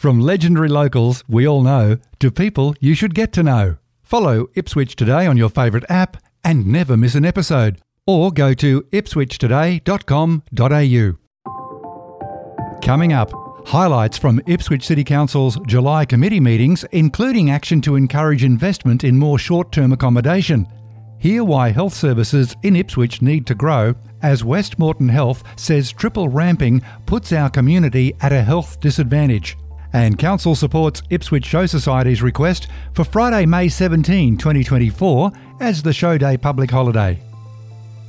From legendary locals we all know to people you should get to know. Follow Ipswich Today on your favourite app and never miss an episode. Or go to ipswichtoday.com.au. Coming up, highlights from Ipswich City Council's July committee meetings, including action to encourage investment in more short term accommodation. Hear why health services in Ipswich need to grow as West Moreton Health says triple ramping puts our community at a health disadvantage. And Council supports Ipswich Show Society's request for Friday, May 17, 2024, as the show day public holiday.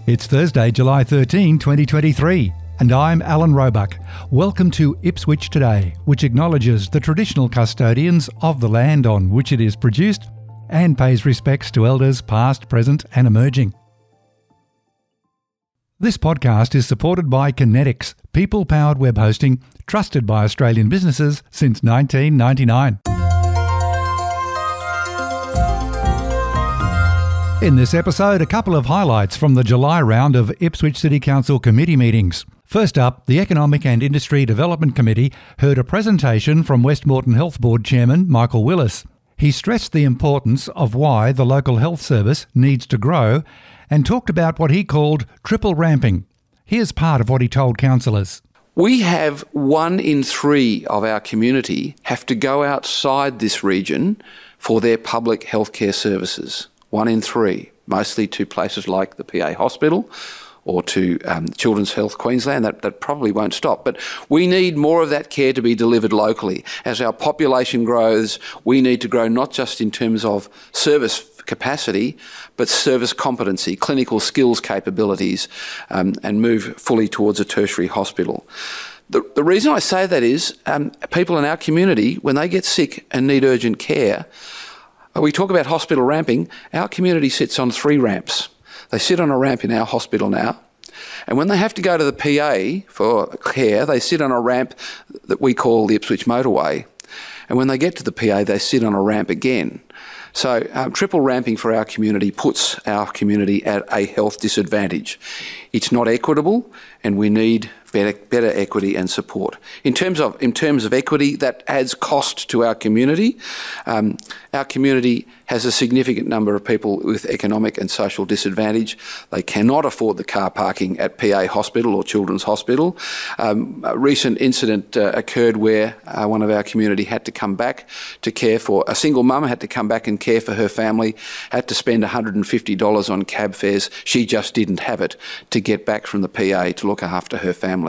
It's Thursday, July 13, 2023, and I'm Alan Roebuck. Welcome to Ipswich Today, which acknowledges the traditional custodians of the land on which it is produced and pays respects to elders past, present, and emerging. This podcast is supported by Conetix, people powered web hosting trusted by Australian businesses since 1999. In this episode, a couple of highlights from the July round of Ipswich City Council committee meetings. First up, the Economic and Industry Development Committee heard a presentation from West Moreton Health Board Chairman Michael Willis. He stressed the importance of why the local health service needs to grow and talked about what he called triple ramping. Here's part of what he told councillors. We have one in three of our community have to go outside this region for their public healthcare services. One in three, mostly to places like the PA Hospital or to um, Children's Health Queensland. That, that probably won't stop. But we need more of that care to be delivered locally. As our population grows, we need to grow not just in terms of service capacity, but service competency, clinical skills capabilities, um, and move fully towards a tertiary hospital. The, the reason I say that is um, people in our community, when they get sick and need urgent care, uh, we talk about hospital ramping, our community sits on three ramps. They sit on a ramp in our hospital now. And when they have to go to the PA for care, they sit on a ramp that we call the Ipswich Motorway. And when they get to the PA, they sit on a ramp again. So, um, triple ramping for our community puts our community at a health disadvantage. It's not equitable, and we need better, better equity and support. In terms of in terms of equity, that adds cost to our community. Um, our community has a significant number of people with economic and social disadvantage. They cannot afford the car parking at PA Hospital or Children's Hospital. Um, a recent incident uh, occurred where uh, one of our community had to come back to care for a single mum had to come back and care for her family. Had to spend $150 on cab fares. She just didn't have it to get back from the PA to look after her family.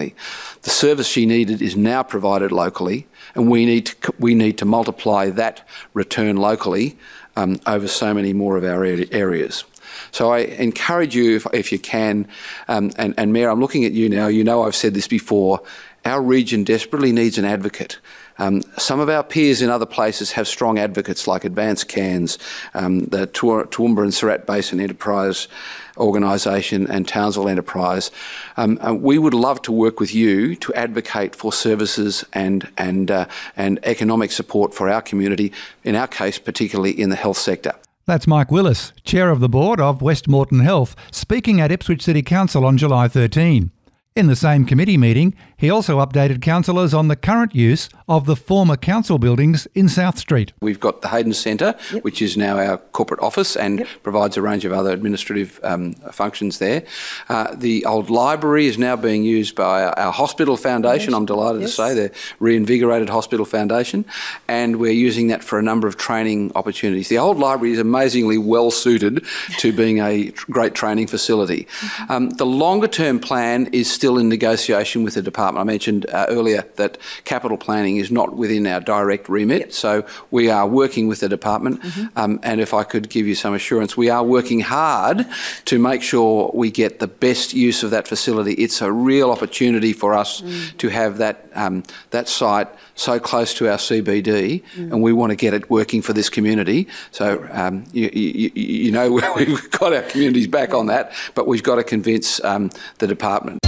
The service she needed is now provided locally, and we need to, we need to multiply that return locally um, over so many more of our areas. So I encourage you, if, if you can, um, and, and Mayor, I'm looking at you now. You know I've said this before. Our region desperately needs an advocate. Um, some of our peers in other places have strong advocates like Advanced Cairns, um, the Toowoomba and Surat Basin Enterprise organisation and Townsville Enterprise. Um, we would love to work with you to advocate for services and and uh, and economic support for our community. In our case, particularly in the health sector. That's Mike Willis, Chair of the Board of West Moreton Health, speaking at Ipswich City Council on July 13. In the same committee meeting, he also updated councillors on the current use of the former council buildings in South Street. We've got the Hayden Centre, yep. which is now our corporate office and yep. provides a range of other administrative um, functions there. Uh, the old library is now being used by our hospital foundation. Yes. I'm delighted yes. to say the reinvigorated hospital foundation, and we're using that for a number of training opportunities. The old library is amazingly well suited to being a great training facility. Mm-hmm. Um, the longer term plan is still in negotiation with the department. I mentioned uh, earlier that capital planning is not within our direct remit, yep. so we are working with the department. Mm-hmm. Um, and if I could give you some assurance, we are working hard to make sure we get the best use of that facility. It's a real opportunity for us mm. to have that um, that site so close to our CBD, mm. and we want to get it working for this community. So um, you, you, you, know we've got our communities back on that, but we've got to convince um, the department.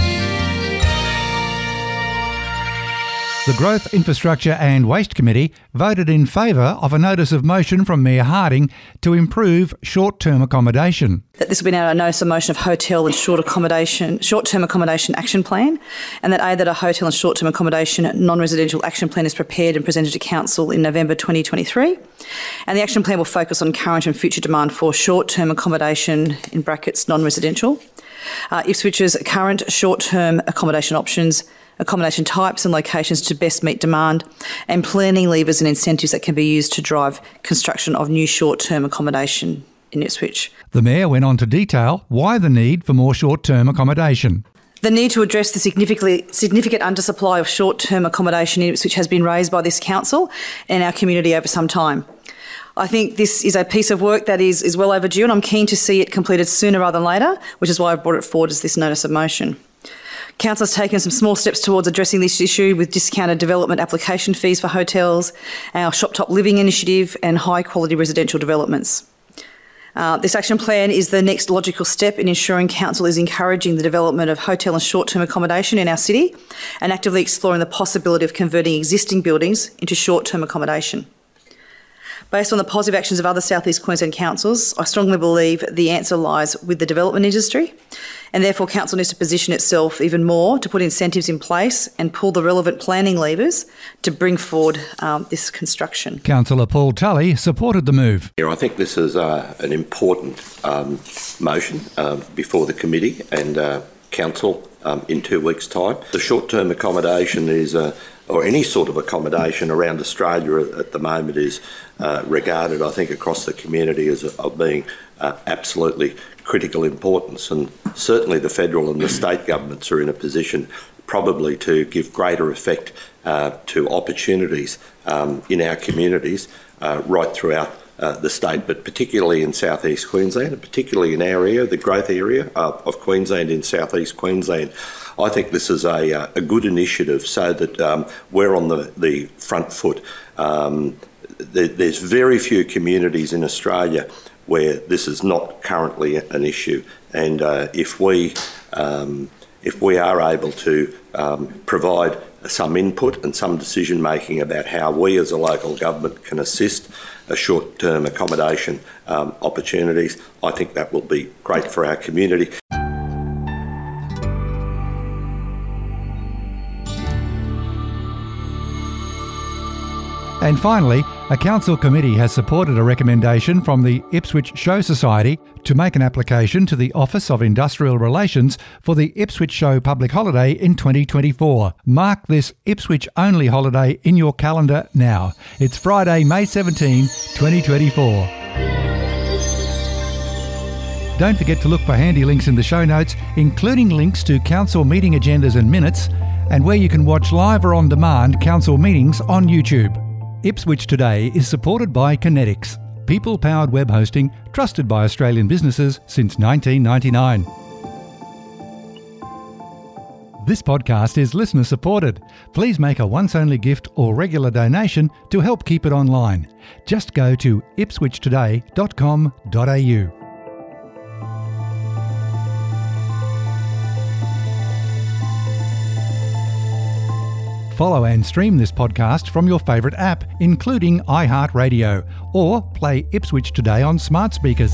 The Growth, Infrastructure and Waste Committee voted in favour of a notice of motion from Mayor Harding to improve short-term accommodation. That this will be now a notice of motion of hotel and short accommodation, short-term accommodation action plan, and that A that a hotel and short-term accommodation non-residential action plan is prepared and presented to council in November 2023, and the action plan will focus on current and future demand for short-term accommodation in brackets non-residential. Uh, Ipswich's current short-term accommodation options accommodation types and locations to best meet demand, and planning levers and incentives that can be used to drive construction of new short term accommodation in Ipswich. The Mayor went on to detail why the need for more short term accommodation. The need to address the significantly, significant undersupply of short term accommodation in Ipswich has been raised by this council and our community over some time. I think this is a piece of work that is, is well overdue, and I'm keen to see it completed sooner rather than later, which is why I've brought it forward as this notice of motion. Council has taken some small steps towards addressing this issue with discounted development application fees for hotels, our shop top living initiative, and high quality residential developments. Uh, this action plan is the next logical step in ensuring Council is encouraging the development of hotel and short term accommodation in our city and actively exploring the possibility of converting existing buildings into short term accommodation. Based on the positive actions of other South East Queensland councils, I strongly believe the answer lies with the development industry, and therefore Council needs to position itself even more to put incentives in place and pull the relevant planning levers to bring forward um, this construction. Councillor Paul Tully supported the move. Yeah, I think this is uh, an important um, motion um, before the committee and uh, council um, in two weeks' time. The short-term accommodation is. Uh, or any sort of accommodation around Australia at the moment is uh, regarded, I think, across the community as of being uh, absolutely critical importance. And certainly the federal and the state governments are in a position probably to give greater effect uh, to opportunities um, in our communities uh, right throughout uh, the state, but particularly in southeast Queensland, and particularly in our area, the growth area uh, of Queensland in southeast Queensland. I think this is a, uh, a good initiative so that um, we're on the, the front foot. Um, there, there's very few communities in Australia where this is not currently an issue, and uh, if we um, if we are able to um, provide some input and some decision making about how we as a local government can assist short term accommodation um, opportunities, I think that will be great for our community. And finally, a council committee has supported a recommendation from the Ipswich Show Society to make an application to the Office of Industrial Relations for the Ipswich Show public holiday in 2024. Mark this Ipswich only holiday in your calendar now. It's Friday, May 17, 2024. Don't forget to look for handy links in the show notes, including links to council meeting agendas and minutes, and where you can watch live or on demand council meetings on YouTube. Ipswich Today is supported by Conetix, people powered web hosting trusted by Australian businesses since 1999. This podcast is listener supported. Please make a once only gift or regular donation to help keep it online. Just go to ipswichtoday.com.au. Follow and stream this podcast from your favourite app, including iHeartRadio, or play Ipswich Today on smart speakers.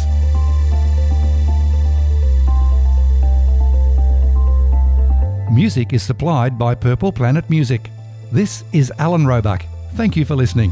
Music is supplied by Purple Planet Music. This is Alan Roebuck. Thank you for listening.